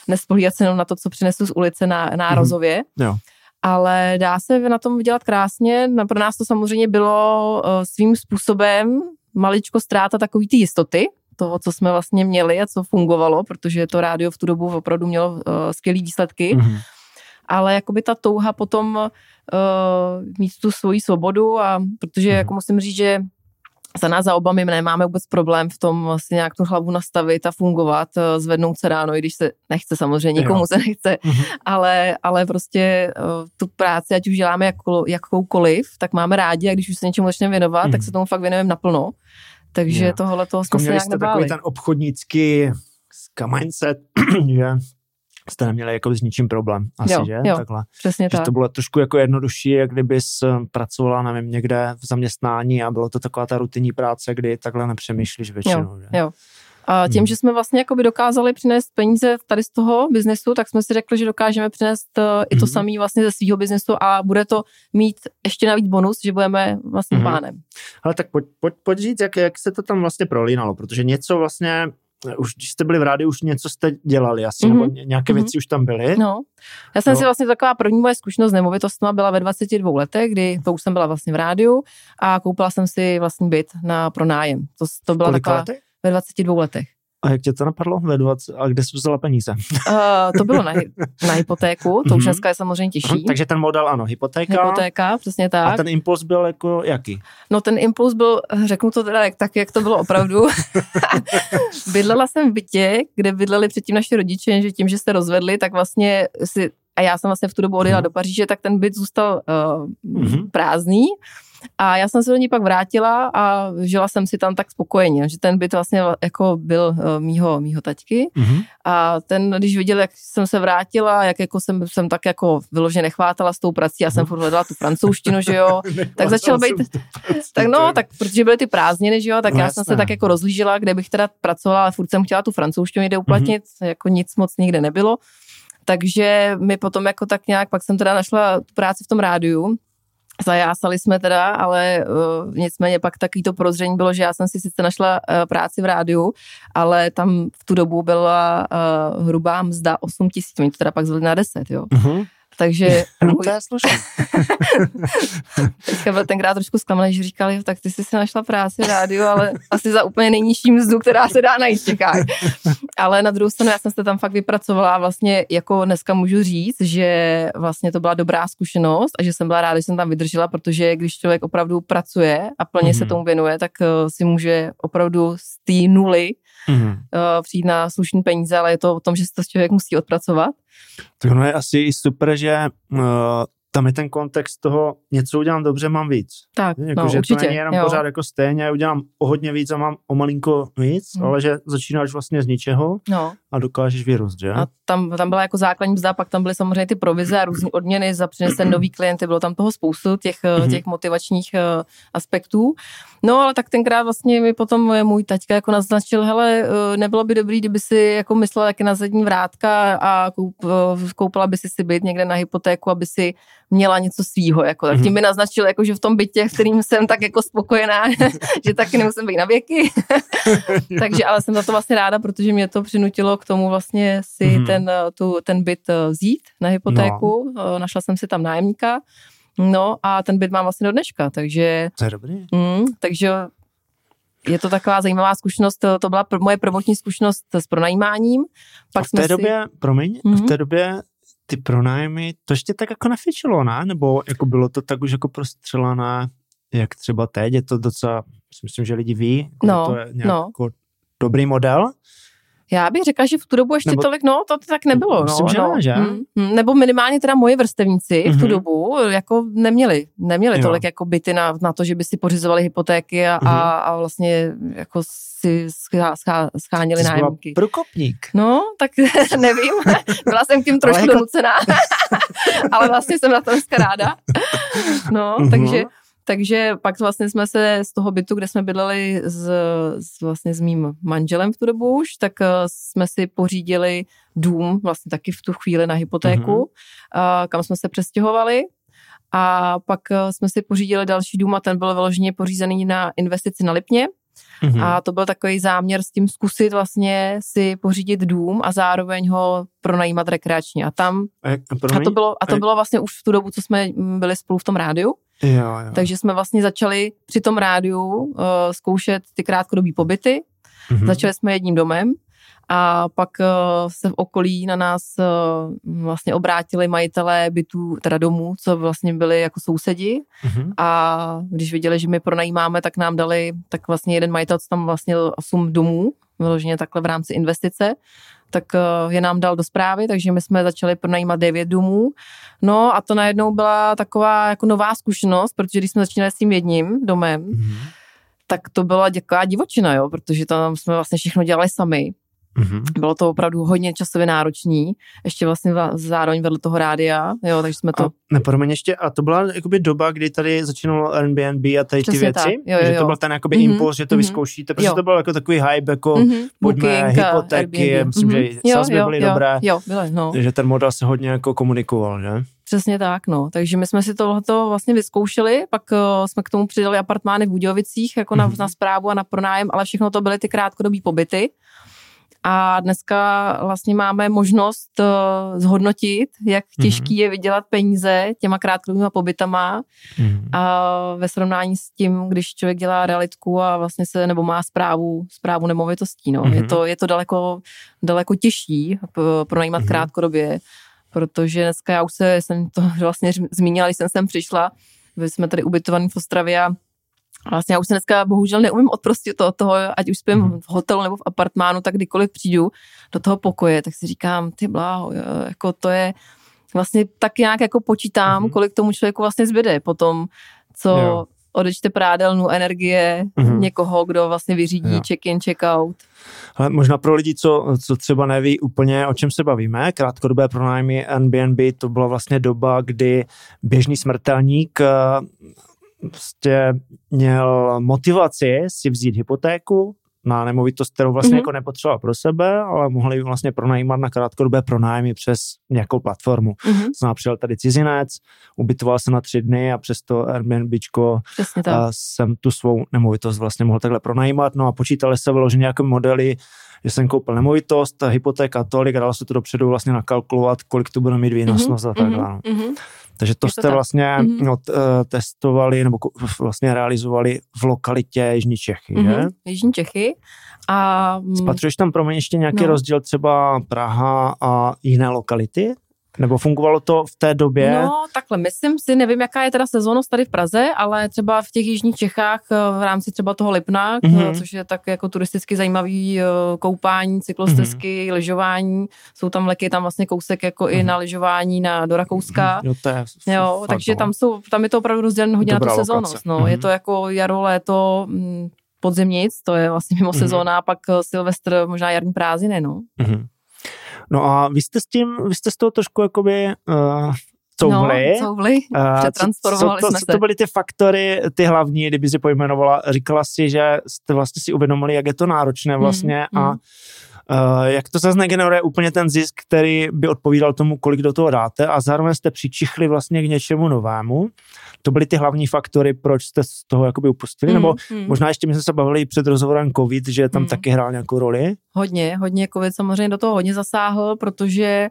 Speaker 1: Nespolíhat se jenom na to, co přinesu z ulice na, nárazově. Mm-hmm. Jo ale dá se na tom vydělat krásně. Pro nás to samozřejmě bylo eh, svým způsobem maličko ztráta takový ty jistoty, toho, co jsme vlastně měli a co fungovalo, protože to rádio v tu dobu opravdu mělo uh, skvělé výsledky. Mm-hmm. Ale jakoby ta touha potom uh, mít tu svoji svobodu a protože mm-hmm. jako musím říct, že za nás za oba my nemáme vůbec problém v tom vlastně nějak tu hlavu nastavit a fungovat, eh, zvednout se ráno, i když se nechce samozřejmě, nikomu se nechce, mm-hmm. ale, ale prostě uh, tu práci, ať už děláme jako, jakoukoliv, tak máme rádi a když už se něčemu začneme věnovat, mm-hmm. tak se tomu fakt věnujeme naplno. Takže yeah. tohle toho jsme jako se nějak nebáli.
Speaker 2: takový ten obchodnický mindset, [clears throat] že jste neměli jako s ničím problém, asi,
Speaker 1: jo,
Speaker 2: že?
Speaker 1: Jo, Takhle. přesně
Speaker 2: že
Speaker 1: tak.
Speaker 2: to bylo trošku jako jednodušší, jak kdybys eh, pracovala, nevím, někde v zaměstnání a bylo to taková ta rutinní práce, kdy takhle nepřemýšlíš většinou,
Speaker 1: jo,
Speaker 2: že?
Speaker 1: Jo. A tím, hmm. že jsme vlastně jakoby dokázali přinést peníze tady z toho biznesu, tak jsme si řekli, že dokážeme přinést uh, i to hmm. samé vlastně ze svého biznesu a bude to mít ještě navíc bonus, že budeme vlastně hmm. pánem.
Speaker 2: Ale tak pojď, pojď, pojď říct, jak, jak se to tam vlastně prolínalo, protože něco vlastně už když jste byli v rádiu, už něco jste dělali asi, mm-hmm. nebo nějaké mm-hmm. věci už tam byly.
Speaker 1: No, já jsem no. si vlastně taková první moje zkušenost s nemovitostma byla ve 22 letech, kdy to už jsem byla vlastně v rádiu a koupila jsem si vlastní byt na pronájem. To, to byla taková
Speaker 2: letech?
Speaker 1: ve 22 letech.
Speaker 2: A jak tě to napadlo ve 20, a kde jsi vzala peníze? Uh,
Speaker 1: to bylo na, na [laughs] hypotéku, to už mhm. dneska je samozřejmě těžší.
Speaker 2: Takže ten model ano, hypotéka.
Speaker 1: Hypotéka, přesně tak.
Speaker 2: A ten impuls byl jako jaký?
Speaker 1: No ten impuls byl, řeknu to teda jak, tak, jak to bylo opravdu. [laughs] Bydlela jsem v bytě, kde bydleli předtím naši rodiče, že tím, že se rozvedli, tak vlastně si a já jsem vlastně v tu dobu odjela mm. do Paříže, tak ten byt zůstal uh, mm-hmm. prázdný. A já jsem se do ní pak vrátila a žila jsem si tam tak spokojeně, že ten byt vlastně jako byl uh, mýho, mýho taťky. Mm-hmm. A ten, když viděl, jak jsem se vrátila, jak jako jsem, jsem tak jako vyloženě nechvátala s tou prací, já jsem mm. furt hledala tu francouzštinu, že jo, [laughs] tak začal být, [laughs] tak no, tak protože byly ty prázdniny, že jo, tak no, já jasné. jsem se tak jako rozlížila, kde bych teda pracovala, ale furt jsem chtěla tu francouzštinu někde uplatnit, mm-hmm. jako nic moc nikde nebylo. Takže mi potom jako tak nějak, pak jsem teda našla tu práci v tom rádiu, Zajásali jsme teda, ale uh, nicméně pak takový to prozření bylo, že já jsem si sice našla uh, práci v rádiu, ale tam v tu dobu byla uh, hrubá mzda 8 tisíc, oni to teda pak zvali na 10, jo. Uh-huh. Takže...
Speaker 2: no, to je slušný.
Speaker 1: Teďka byl tenkrát trošku zklamaný, že říkali, tak ty jsi si našla práci v rádiu, ale asi za úplně nejnižší mzdu, která se dá najít v Čechách. Ale na druhou stranu já jsem se tam fakt vypracovala vlastně jako dneska můžu říct, že vlastně to byla dobrá zkušenost a že jsem byla ráda, že jsem tam vydržela, protože když člověk opravdu pracuje a plně mm-hmm. se mhm. tomu věnuje, tak uh, si může opravdu z té nuly mm-hmm. uh, přijít na slušný peníze, ale je to o tom, že se to člověk musí odpracovat.
Speaker 2: Tak ono je asi i super, že uh, tam je ten kontext toho, něco udělám dobře, mám víc.
Speaker 1: Tak,
Speaker 2: jako,
Speaker 1: no,
Speaker 2: že
Speaker 1: určitě,
Speaker 2: to není jenom
Speaker 1: jo.
Speaker 2: pořád jako stejně, udělám o hodně víc a mám o malinko víc, hmm. ale že začínáš vlastně z ničeho
Speaker 1: no.
Speaker 2: a dokážeš vyrůst, že?
Speaker 1: A tam, tam byla jako základní mzda, pak tam byly samozřejmě ty provize a různé odměny za přinesen nový klienty, bylo tam toho spoustu těch, hmm. těch motivačních uh, aspektů. No ale tak tenkrát vlastně mi potom můj taťka jako naznačil, hele, uh, nebylo by dobrý, kdyby si jako myslela taky na zadní vrátka a koup, koupila by si si byt někde na hypotéku, aby si měla něco svýho, jako, tak tím mi naznačil, jako, že v tom bytě, v kterým jsem tak jako spokojená, [laughs] že taky nemusím být na věky. [laughs] Takže ale jsem za to vlastně ráda, protože mě to přinutilo k tomu vlastně si mm-hmm. ten, tu, ten byt vzít na hypotéku. No. Našla jsem si tam nájemníka. No a ten byt mám vlastně do dneška, takže...
Speaker 2: To je dobrý.
Speaker 1: Mm, takže je to taková zajímavá zkušenost, to, to byla pr- moje prvotní zkušenost s pronajímáním.
Speaker 2: Pak a v té si... době, promiň, mm-hmm. v té době ty pronájmy, to ještě tak jako nefičilo, ne? Nebo jako bylo to tak už jako prostřelané, jak třeba teď, je to docela, myslím, že lidi ví, jako
Speaker 1: no,
Speaker 2: to je nějak
Speaker 1: no.
Speaker 2: jako dobrý model.
Speaker 1: Já bych řekla, že v tu dobu ještě nebo, tolik, no, to tak nebylo.
Speaker 2: Myslím,
Speaker 1: no,
Speaker 2: že
Speaker 1: no.
Speaker 2: ne, že?
Speaker 1: Mm, nebo minimálně teda moje vrstevníci mm-hmm. v tu dobu jako neměli, neměli jo. tolik jako byty na, na to, že by si pořizovali hypotéky a, mm-hmm. a, a vlastně jako si schá, schá, scháněli
Speaker 2: Ty
Speaker 1: nájemky.
Speaker 2: prokopník.
Speaker 1: No, tak [laughs] nevím. [laughs] Byla jsem tím trošku jako... donucená. [laughs] Ale vlastně jsem na to dneska ráda. No, mm-hmm. takže takže pak vlastně jsme se z toho bytu, kde jsme bydleli s, s, vlastně s mým manželem v tu dobu už, tak uh, jsme si pořídili dům vlastně taky v tu chvíli na hypotéku, mm-hmm. kam jsme se přestěhovali. A pak uh, jsme si pořídili další dům a ten byl vyloženě pořízený na investici na Lipně. Mm-hmm. A to byl takový záměr s tím zkusit vlastně si pořídit dům a zároveň ho pronajímat rekreačně. A tam,
Speaker 2: a,
Speaker 1: a to bylo, a to bylo vlastně už v tu dobu, co jsme byli spolu v tom rádiu.
Speaker 2: Jo, jo.
Speaker 1: Takže jsme vlastně začali při tom rádiu uh, zkoušet ty krátkodobý pobyty. Mm-hmm. Začali jsme jedním domem a pak uh, se v okolí na nás uh, vlastně obrátili majitelé bytů, teda domů, co vlastně byli jako sousedi mm-hmm. a když viděli, že my pronajímáme, tak nám dali, tak vlastně jeden majitel, co tam vlastně 8 domů, vyloženě takhle v rámci investice, tak je nám dal do zprávy, takže my jsme začali pronajímat devět domů. No a to najednou byla taková jako nová zkušenost, protože když jsme začínali s tím jedním domem, mm-hmm. tak to byla taková divočina, jo, protože tam jsme vlastně všechno dělali sami. Mm-hmm. Bylo to opravdu hodně časově náročný, ještě vlastně zároveň vedle toho rádia, jo, takže jsme to... A,
Speaker 2: nepromiň ještě, a to byla jakoby doba, kdy tady začínalo Airbnb a tady Přesně ty věci, tak. Jo, jo, že to byl ten jakoby mm-hmm. impuls, že to mm-hmm. vyzkoušíte, protože jo. to byl jako takový hype, jako mm-hmm. pojďme Booking, hypotéky, Airbnb. myslím, mm-hmm. že sazby byly jo, dobré,
Speaker 1: jo, byly, no.
Speaker 2: že ten model se hodně jako komunikoval, že?
Speaker 1: Přesně tak, no. Takže my jsme si tohleto vlastně vyzkoušeli, pak uh, jsme k tomu přidali apartmány v Budějovicích, jako mm-hmm. na, na zprávu a na pronájem, ale všechno to byly ty krátkodobý pobyty. A dneska vlastně máme možnost uh, zhodnotit, jak mhm. těžký mm-hmm. je vydělat peníze těma krátkodobýma pobytama mm-hmm. a ve srovnání s tím, když člověk dělá realitku a vlastně se nebo má zprávu, zprávu nemovitostí. No. Mm-hmm. Je, to, je to daleko, daleko těžší pronajímat mm-hmm. krátkodobě, protože dneska já už se, jsem to [laughs] vlastně zmínila, když jsem sem přišla, my jsme tady ubytovaní v Ostravě a Vlastně já už se dneska bohužel neumím odprostit od toho, ať už spím mm. v hotelu nebo v apartmánu, tak kdykoliv přijdu do toho pokoje, tak si říkám, ty bláho, jako to je, vlastně tak nějak jako počítám, mm. kolik tomu člověku vlastně zbyde potom, co jo. odečte prádelnu energie mm. někoho, kdo vlastně vyřídí jo. check-in, check-out.
Speaker 2: Ale možná pro lidi, co, co třeba neví úplně, o čem se bavíme, krátkodobé pronájmy Airbnb, to byla vlastně doba, kdy běžný smrtelník prostě měl motivaci si vzít hypotéku na nemovitost, kterou vlastně mm-hmm. jako nepotřeboval pro sebe, ale mohli vlastně pronajímat na krátkodobé pronájmy přes nějakou platformu. Mm-hmm. Znamená, přijel tady cizinec, ubytoval se na tři dny a přes to Airbnbčko jsem tu svou nemovitost vlastně mohl takhle pronajímat. No a počítali se vyloženě jako modely, že jsem koupil nemovitost, hypotéka tolik a dalo se to dopředu vlastně nakalkulovat, kolik to bude mít výnosnost mm-hmm. a tak dále. Mm-hmm. Takže to, to jste tak. vlastně mm-hmm. no, t, eh, testovali nebo vlastně realizovali v lokalitě Jižní Čechy, mm-hmm. že?
Speaker 1: Jižní Čechy. A...
Speaker 2: Spatřuješ tam pro mě ještě nějaký no. rozdíl třeba Praha a jiné lokality? Nebo fungovalo to v té době?
Speaker 1: No, takhle, myslím si, nevím, jaká je teda sezónnost tady v Praze, ale třeba v těch jižních Čechách eh, v rámci třeba toho Lipna, mm-hmm. což je tak jako turisticky zajímavý koupání, cyklostezky, mm-hmm. lyžování, jsou tam leky, tam vlastně kousek jako mm-hmm. i mhm. na lyžování na, do Rakouska.
Speaker 2: Jo, to je
Speaker 1: jo, fakt, takže tam, jsou, tam je to opravdu rozděleno hodně Dobrá na tu sezónnost. No. Mm-hmm. Je to jako jaro, léto, mm, podzim nic, to je vlastně mimo mm-hmm. sezóna, a pak eh, Silvestr, možná jarní prázdniny, no. Mm-hmm.
Speaker 2: No a vy jste s tím, vy jste z toho trošku jakoby uh, couvli.
Speaker 1: No, couvli, uh, přetransformovali
Speaker 2: co, to,
Speaker 1: jsme
Speaker 2: co to byly ty faktory, ty hlavní, kdyby si pojmenovala, říkala si, že jste vlastně si uvědomili, jak je to náročné hmm, vlastně mm, a mm. Uh, jak to zase negeneruje úplně ten zisk, který by odpovídal tomu, kolik do toho dáte a zároveň jste přičichli vlastně k něčemu novému. To byly ty hlavní faktory, proč jste z toho jakoby upustili, mm, nebo mm. možná ještě my jsme se bavili i před rozhovorem COVID, že tam mm. taky hrál nějakou roli?
Speaker 1: Hodně, hodně COVID samozřejmě do toho hodně zasáhl, protože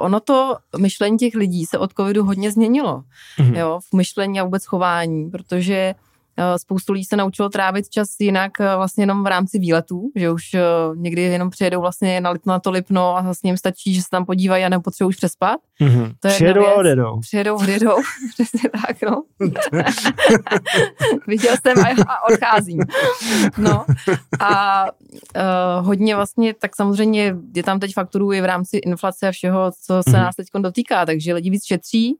Speaker 1: Ono to myšlení těch lidí se od covidu hodně změnilo, mm-hmm. jo, v myšlení a vůbec chování, protože Eh, spoustu lidí se naučilo trávit čas jinak eh, vlastně jenom v rámci výletů, že už eh, někdy jenom přijedou vlastně na, na to Lipno a vlastně jim stačí, že se tam podívají a nepotřebují už přespat.
Speaker 2: Mm-hmm. To je přijedou a odjedou.
Speaker 1: Přijedou, [laughs] odjedou, přesně tak, no. [laughs] Viděl jsem a, a odcházím. No a uh, hodně vlastně, tak samozřejmě je tam teď fakturů i v rámci inflace a všeho, co se mm-hmm. nás teď dotýká, takže lidi víc šetří,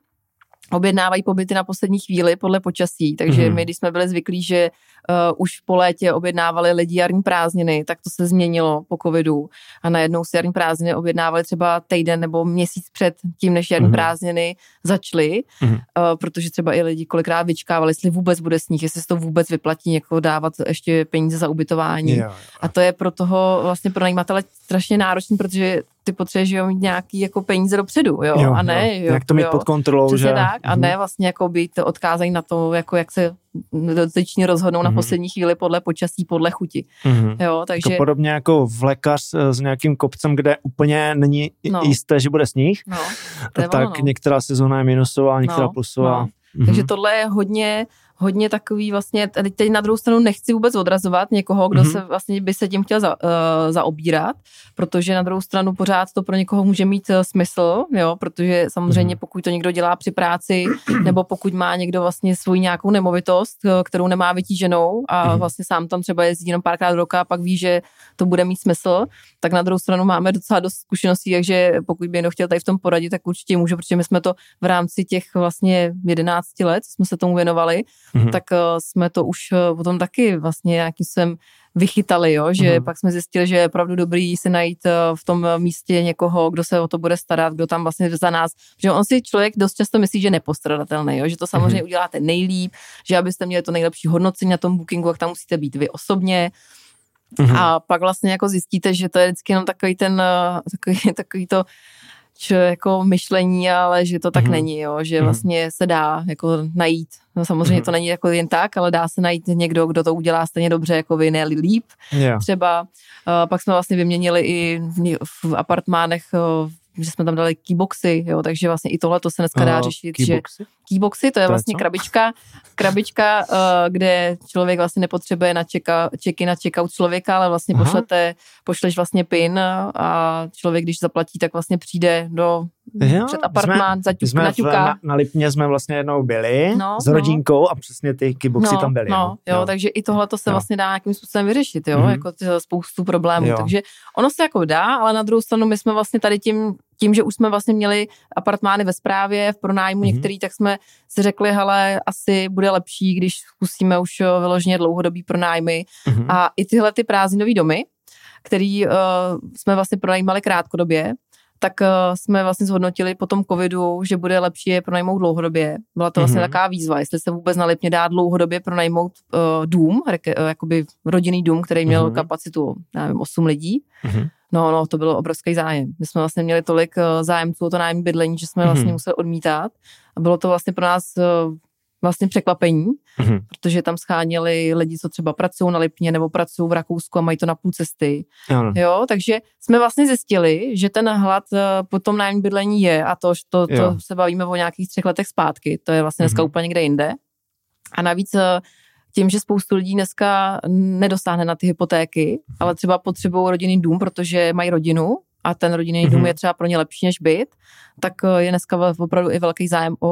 Speaker 1: objednávají pobyty na poslední chvíli podle počasí, takže mm. my, když jsme byli zvyklí, že uh, už po létě objednávali lidi jarní prázdniny, tak to se změnilo po covidu a najednou si jarní prázdniny objednávali třeba týden nebo měsíc před tím, než jarní mm. prázdniny začaly, mm. uh, protože třeba i lidi kolikrát vyčkávali, jestli vůbec bude sníh, jestli se to vůbec vyplatí někoho dávat ještě peníze za ubytování. Yeah. A to je pro toho vlastně pro najímatele strašně náročný, protože ty potřebuješ jo, mít nějaký jako peníze dopředu, jo, jo a ne, jo,
Speaker 2: jak to mít
Speaker 1: jo,
Speaker 2: pod kontrolou,
Speaker 1: Přesně
Speaker 2: že?
Speaker 1: tak, a ne vlastně jako být odkázaný na to, jako jak se dotyční rozhodnou mm-hmm. na mhm. poslední chvíli podle počasí, podle chuti. Mm-hmm. Jo, takže...
Speaker 2: Jako podobně jako v lékař s nějakým kopcem, kde úplně není no. jisté, že bude sníh, no, tak ono, no. některá sezóna je minusová, některá no, plusová. No.
Speaker 1: Mm-hmm. Takže tohle je hodně hodně takový vlastně, teď, teď na druhou stranu nechci vůbec odrazovat někoho, kdo mm-hmm. se vlastně by se tím chtěl za, uh, zaobírat, protože na druhou stranu pořád to pro někoho může mít uh, smysl, jo, protože samozřejmě mm-hmm. pokud to někdo dělá při práci, nebo pokud má někdo vlastně svou nějakou nemovitost, uh, kterou nemá vytíženou a mm-hmm. vlastně sám tam třeba jezdí jenom párkrát do roka a pak ví, že to bude mít smysl, tak na druhou stranu máme docela dost zkušeností, takže pokud by někdo chtěl tady v tom poradit, tak určitě může, protože my jsme to v rámci těch vlastně 11 let, jsme se tomu věnovali, mm-hmm. tak uh, jsme to už potom taky vlastně nějakým způsobem vychytali, jo? že mm-hmm. pak jsme zjistili, že je opravdu dobrý si najít uh, v tom místě někoho, kdo se o to bude starat, kdo tam vlastně za nás, že on si člověk dost často myslí, že je nepostradatelný, jo? že to samozřejmě mm-hmm. uděláte nejlíp, že abyste měli to nejlepší hodnocení na tom bookingu, jak tam musíte být vy osobně, Mm-hmm. A pak vlastně jako zjistíte, že to je vždycky jenom takový ten, takový, [laughs] takový to č, jako myšlení, ale že to tak mm-hmm. není, jo, že mm-hmm. vlastně se dá jako najít. No samozřejmě mm-hmm. to není jako jen tak, ale dá se najít někdo, kdo to udělá stejně dobře jako vy, ne líp. Yeah. Třeba uh, pak jsme vlastně vyměnili i v, v apartmánech uh, že jsme tam dali keyboxy, jo, takže vlastně i tohle to se dneska dá řešit, keyboxy? že keyboxy, to je to vlastně je krabička, krabička, uh, kde člověk vlastně nepotřebuje na čeka, čeky na checkout člověka, ale vlastně Aha. pošlete, pošleš vlastně pin a člověk, když zaplatí, tak vlastně přijde do jo, před apartmán, za ťuk, na.
Speaker 2: Na, na Lipně jsme vlastně jednou byli no, s rodinkou no. a přesně ty keyboxy
Speaker 1: no,
Speaker 2: tam byly.
Speaker 1: No, jo, jo, takže i tohle to se jo. vlastně dá nějakým způsobem vyřešit, jo, mm-hmm. jako spoustu problémů. Jo. Takže ono se jako dá, ale na druhou stranu my jsme vlastně tady tím tím, že už jsme vlastně měli apartmány ve správě, v pronájmu mm-hmm. některý, tak jsme si řekli, hele, asi bude lepší, když zkusíme už eh, vyloženě dlouhodobý pronájmy. Mm-hmm. A i tyhle ty prázdninové domy, který uh, jsme vlastně pronajímali krátkodobě, tak uh, jsme vlastně zhodnotili po tom covidu, že bude lepší je pronajmout dlouhodobě. Byla to vlastně mm-hmm. taková výzva, jestli se vůbec na Lipně dá dlouhodobě pronajmout uh, dům, reke, uh, jakoby rodinný dům, který měl mm-hmm. kapacitu, nevím, 8 lidí. Mm-hmm. No, no, to bylo obrovský zájem. My jsme vlastně měli tolik uh, zájemců o to nájemní bydlení, že jsme vlastně museli odmítat. A bylo to vlastně pro nás uh, vlastně překvapení, mm-hmm. protože tam scháněli lidi, co třeba pracují na Lipně nebo pracují v Rakousku a mají to na půl cesty. Ano. Jo, takže jsme vlastně zjistili, že ten hlad eh, po tom nájemní bydlení je a to, to, to se bavíme o nějakých třech letech zpátky, to je vlastně dneska mm-hmm. úplně někde jinde. A navíc eh, tím, že spoustu lidí dneska nedosáhne na ty hypotéky, mm-hmm. ale třeba potřebují rodinný dům, protože mají rodinu a ten rodinný mm-hmm. dům je třeba pro ně lepší než byt, tak eh, je dneska opravdu i velký zájem o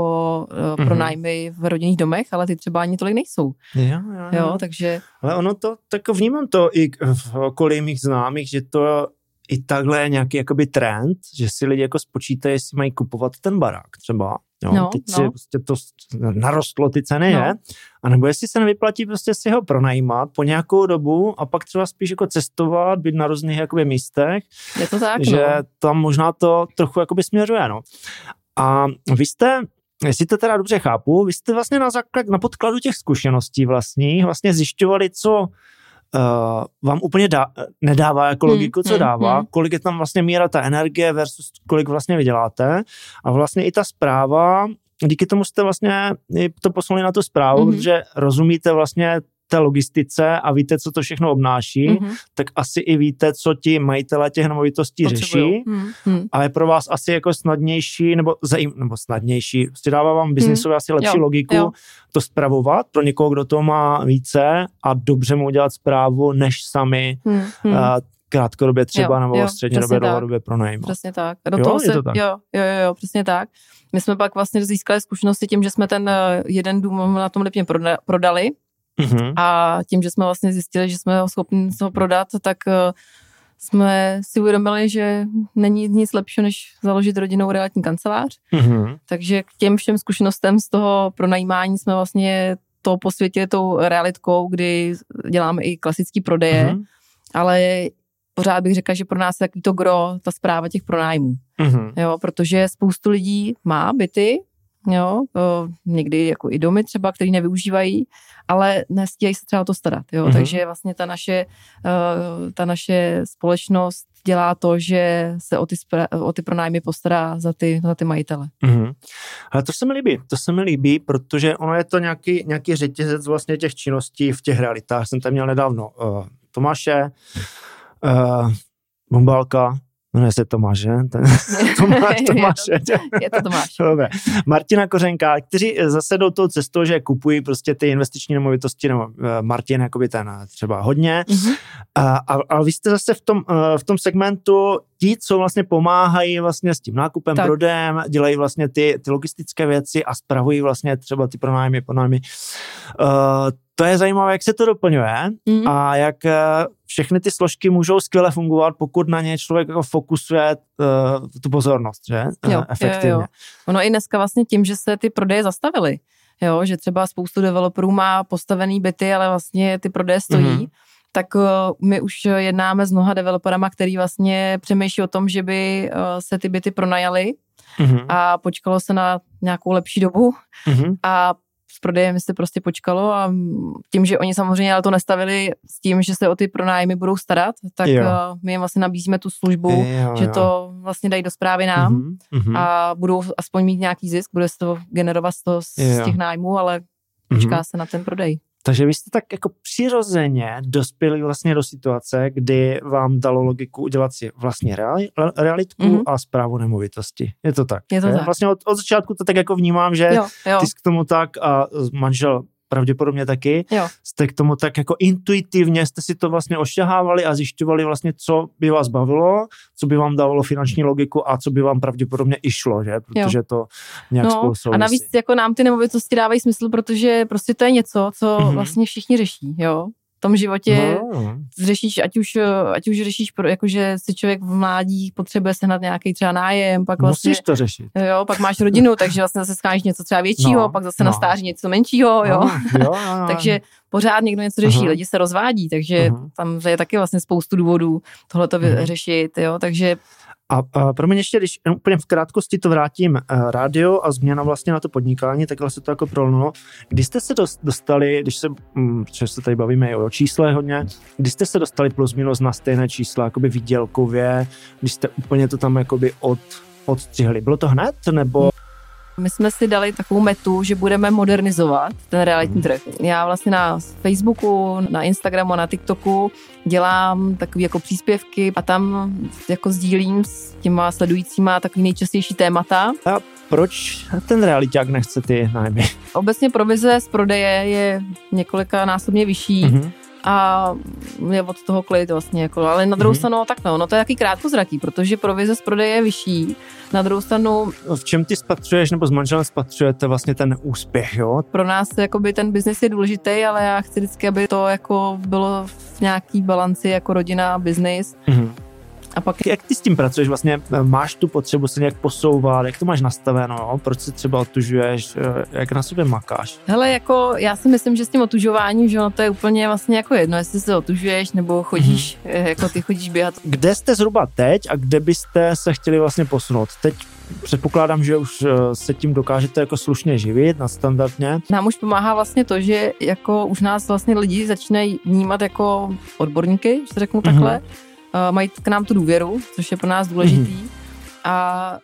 Speaker 1: mm-hmm. pronájmy v rodinných domech, ale ty třeba ani tolik nejsou.
Speaker 2: Jo, jo, jo.
Speaker 1: jo takže...
Speaker 2: Ale ono to, tak vnímám to i v okolí mých známých, že to i takhle je nějaký jakoby trend, že si lidi jako spočítají, jestli mají kupovat ten barák třeba. Jo, no, teď no. si prostě to narostlo ty ceny, no. je? A nebo jestli se nevyplatí prostě si ho pronajímat po nějakou dobu a pak třeba spíš jako cestovat, být na různých jakoby místech.
Speaker 1: Je to tak,
Speaker 2: Že
Speaker 1: no.
Speaker 2: tam možná to trochu jakoby směřuje, no. A vy jste jestli to teda dobře chápu, vy jste vlastně na, základ, na podkladu těch zkušeností vlastních vlastně zjišťovali, co uh, vám úplně dá, nedává jako hmm, logiku, hmm, co dává, hmm. kolik je tam vlastně míra ta energie versus kolik vlastně vyděláte a vlastně i ta zpráva, díky tomu jste vlastně to poslali na tu zprávu, hmm. protože rozumíte vlastně té logistice a víte, co to všechno obnáší, mm-hmm. tak asi i víte, co ti majitele těch nemovitostí řeší mm-hmm. a je pro vás asi jako snadnější, nebo, zajím, nebo snadnější, prostě dává vám biznisově mm. asi lepší jo, logiku jo. to spravovat pro někoho, kdo to má více a dobře mu udělat zprávu, než sami mm-hmm. uh, krátkodobě třeba jo, nebo jo, střednědobě, dlouhodobě pronajímat.
Speaker 1: Přesně tak. Do jo, toho se, to tak. Jo, jo, jo, jo, přesně tak. My jsme pak vlastně získali zkušenosti tím, že jsme ten eh, jeden dům na tom Lipně prodali Mm-hmm. A tím, že jsme vlastně zjistili, že jsme ho schopni ho prodat, tak uh, jsme si uvědomili, že není nic lepšího, než založit rodinnou realitní kancelář. Mm-hmm. Takže k těm všem zkušenostem z toho pronajímání jsme vlastně to posvětili tou realitkou, kdy děláme i klasický prodeje, mm-hmm. ale pořád bych řekla, že pro nás je takový to gro, ta zpráva těch pronájmů. Mm-hmm. Jo, protože spoustu lidí má byty, jo, někdy jako i domy třeba, který nevyužívají, ale nestíhají se třeba o to starat, jo, mm-hmm. takže vlastně ta naše, uh, ta naše společnost dělá to, že se o ty, o ty pronájmy postará za ty, za ty majitele.
Speaker 2: Mm-hmm. Ale to se mi líbí, to se mi líbí, protože ono je to nějaký, nějaký řetězec vlastně těch činností v těch realitách. Jsem tam měl nedávno uh, Tomáše, uh, Bombálka, Jmenuje se [laughs] Tomáš, že? Ten, Tomáš, Tomáš.
Speaker 1: je, to, je to Tomáš.
Speaker 2: Dobře. Martina Kořenka, kteří zase jdou tou cestou, že kupují prostě ty investiční nemovitosti, nebo uh, Martin jakoby ten uh, třeba hodně. Mm-hmm. A, a, a vy jste zase v tom, uh, v tom segmentu ti, co vlastně pomáhají vlastně s tím nákupem, tak. prodem, dělají vlastně ty, ty logistické věci a spravují vlastně třeba ty pronájmy, pronájmy. Uh, to je zajímavé, jak se to doplňuje mm. a jak eh, všechny ty složky můžou skvěle fungovat, pokud na ně člověk jako fokusuje uh, tu pozornost, že?
Speaker 1: Jo, uh, efektivně. Jo, jo. Ono i dneska vlastně tím, že se ty prodeje zastavily, jo, že třeba spoustu developerů má postavený byty, ale vlastně ty prodeje stojí, mm-hmm tak uh, my už jednáme s mnoha developerama, který vlastně přemýšlí o tom, že by uh, se ty byty pronajaly mm-hmm. a počkalo se na nějakou lepší dobu mm-hmm. a s prodejem se prostě počkalo a tím, že oni samozřejmě ale to nestavili s tím, že se o ty pronájmy budou starat, tak jo. Eh, my jim vlastně nabízíme tu službu, jo, jo. že to vlastně dají do zprávy nám mm-hmm. a budou aspoň mít nějaký zisk, bude se to generovat z, toho, z těch nájmů, ale počká mm-hmm. se na ten prodej.
Speaker 2: Takže vy jste tak jako přirozeně dospěli vlastně do situace, kdy vám dalo logiku udělat si vlastně realitku mm-hmm. a zprávu nemovitosti. Je to tak?
Speaker 1: Je to
Speaker 2: je?
Speaker 1: tak.
Speaker 2: Vlastně od, od začátku to tak jako vnímám, že jo, jo. ty jsi k tomu tak a manžel pravděpodobně taky, jo. jste k tomu tak jako intuitivně, jste si to vlastně ošťahávali a zjišťovali vlastně, co by vás bavilo, co by vám dávalo finanční logiku a co by vám pravděpodobně i šlo, že? Protože jo. to nějak no, spolu souvisí.
Speaker 1: A navíc jako nám ty nemovitosti dávají smysl, protože prostě to je něco, co mm-hmm. vlastně všichni řeší, jo tom životě no. řešíš, ať už, ať už řešíš, jakože si člověk v mládí potřebuje sehnat nějaký třeba nájem, pak vlastně...
Speaker 2: Musíš to řešit.
Speaker 1: Jo, pak máš rodinu, [laughs] takže vlastně zase scháníš něco třeba většího, no, pak zase no. na stáří něco menšího, jo. No, jo, jo, [laughs] jo. takže pořád někdo něco řeší, uh-huh. lidi se rozvádí, takže uh-huh. tam je taky vlastně spoustu důvodů tohle to uh-huh. řešit, jo, takže
Speaker 2: A, a pro mě ještě, když úplně v krátkosti to vrátím, uh, rádio a změna vlastně na to podnikání, takhle se to jako prolnulo. Když jste se dostali, když se, um, se tady bavíme o čísle hodně, když jste se dostali plus minus na stejné čísla, jakoby výdělkově, když jste úplně to tam jakoby od, odstřihli. Bylo to hned, nebo
Speaker 1: my jsme si dali takovou metu, že budeme modernizovat ten realitní mhm. trh. Já vlastně na Facebooku, na Instagramu, na TikToku dělám takové jako příspěvky a tam jako sdílím s těma sledujícíma takový nejčastější témata.
Speaker 2: A proč ten realiták nechce ty nájmy?
Speaker 1: Obecně provize z prodeje je několika násobně vyšší. Mm-hmm a je od toho klid vlastně, jako, ale na druhou mm-hmm. stranu tak no, no to je taky krátkozraký, protože provize z prodeje je vyšší, na druhou stranu...
Speaker 2: V čem ty spatřuješ nebo s manželem spatřujete vlastně ten úspěch, jo?
Speaker 1: Pro nás jakoby ten biznis je důležitý, ale já chci vždycky, aby to jako bylo v nějaký balanci jako rodina a biznis. Mm-hmm
Speaker 2: a pak... Jak ty s tím pracuješ? Vlastně eh, máš tu potřebu se nějak posouvat? Jak to máš nastaveno? Proč se třeba otužuješ? Eh, jak na sobě makáš?
Speaker 1: Hele, jako já si myslím, že s tím otužováním, že to je úplně vlastně jako jedno, jestli se otužuješ nebo chodíš, mm-hmm. jako ty chodíš běhat.
Speaker 2: Kde jste zhruba teď a kde byste se chtěli vlastně posunout? Teď předpokládám, že už se tím dokážete jako slušně živit, nadstandardně.
Speaker 1: Nám už pomáhá vlastně to, že jako už nás vlastně lidi začínají vnímat jako odborníky, že řeknu takhle. Mm-hmm mají k nám tu důvěru, což je pro nás důležitý. Mm-hmm. A